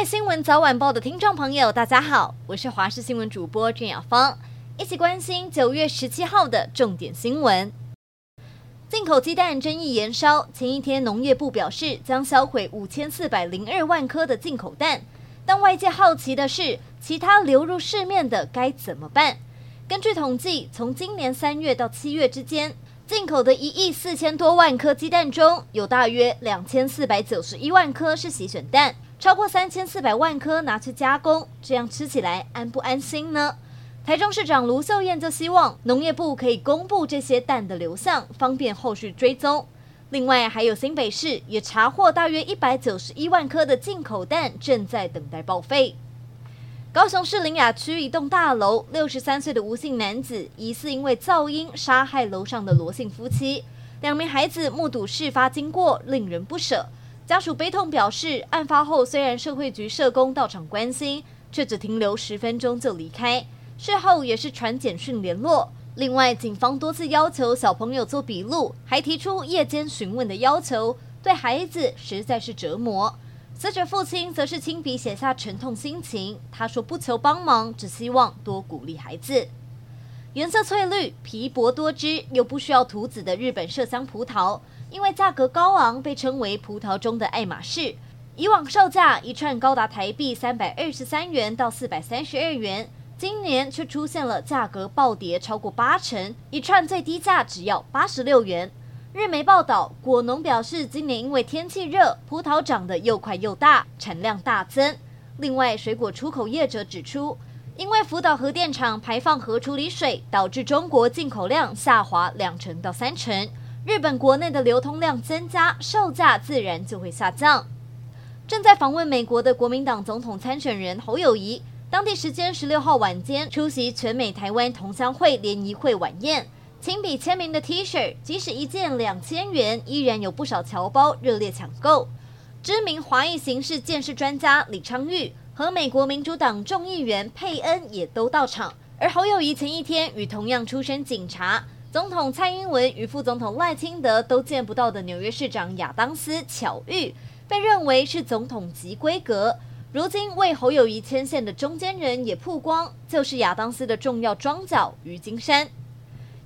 位新闻早晚报的听众朋友，大家好，我是华视新闻主播郑雅芳，一起关心九月十七号的重点新闻。进口鸡蛋争议延烧，前一天农业部表示将销毁五千四百零二万颗的进口蛋，但外界好奇的是，其他流入市面的该怎么办？根据统计，从今年三月到七月之间，进口的一亿四千多万颗鸡蛋中，有大约两千四百九十一万颗是洗选蛋。超过三千四百万颗拿去加工，这样吃起来安不安心呢？台中市长卢秀燕就希望农业部可以公布这些蛋的流向，方便后续追踪。另外，还有新北市也查获大约一百九十一万颗的进口蛋正在等待报废。高雄市林雅区一栋大楼，六十三岁的吴姓男子疑似因为噪音杀害楼上的罗姓夫妻，两名孩子目睹事发经过，令人不舍。家属悲痛表示，案发后虽然社会局社工到场关心，却只停留十分钟就离开。事后也是传简讯联络。另外，警方多次要求小朋友做笔录，还提出夜间询问的要求，对孩子实在是折磨。死者父亲则是亲笔写下沉痛心情，他说不求帮忙，只希望多鼓励孩子。颜色翠绿、皮薄多汁又不需要涂籽的日本麝香葡萄。因为价格高昂，被称为葡萄中的爱马仕。以往售价一串高达台币三百二十三元到四百三十二元，今年却出现了价格暴跌超过八成，一串最低价只要八十六元。日媒报道，果农表示，今年因为天气热，葡萄长得又快又大，产量大增。另外，水果出口业者指出，因为福岛核电厂排放核处理水，导致中国进口量下滑两成到三成。日本国内的流通量增加，售价自然就会下降。正在访问美国的国民党总统参选人侯友谊，当地时间十六号晚间出席全美台湾同乡会联谊会晚宴，亲笔签名的 T 恤，即使一件两千元，依然有不少侨胞热烈抢购。知名华裔刑事鉴识专家李昌钰和美国民主党众议员佩恩也都到场，而侯友谊前一天与同样出身警察。总统蔡英文与副总统赖清德都见不到的纽约市长亚当斯巧遇，被认为是总统级规格。如今为侯友谊牵线的中间人也曝光，就是亚当斯的重要庄脚于金山。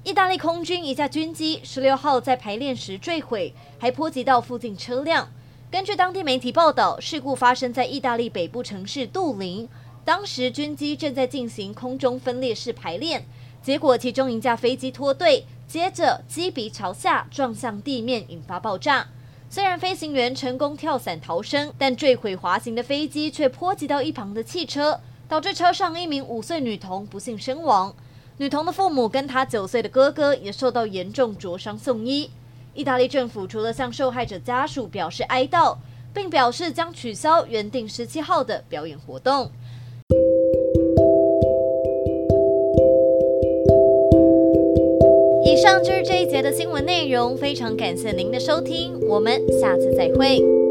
意大利空军一架军机十六号在排练时坠毁，还波及到附近车辆。根据当地媒体报道，事故发生在意大利北部城市杜林，当时军机正在进行空中分列式排练。结果，其中一架飞机脱队，接着机鼻朝下撞向地面，引发爆炸。虽然飞行员成功跳伞逃生，但坠毁滑行的飞机却波及到一旁的汽车，导致车上一名五岁女童不幸身亡。女童的父母跟她九岁的哥哥也受到严重灼伤送医。意大利政府除了向受害者家属表示哀悼，并表示将取消原定十七号的表演活动。以上就是这一节的新闻内容，非常感谢您的收听，我们下次再会。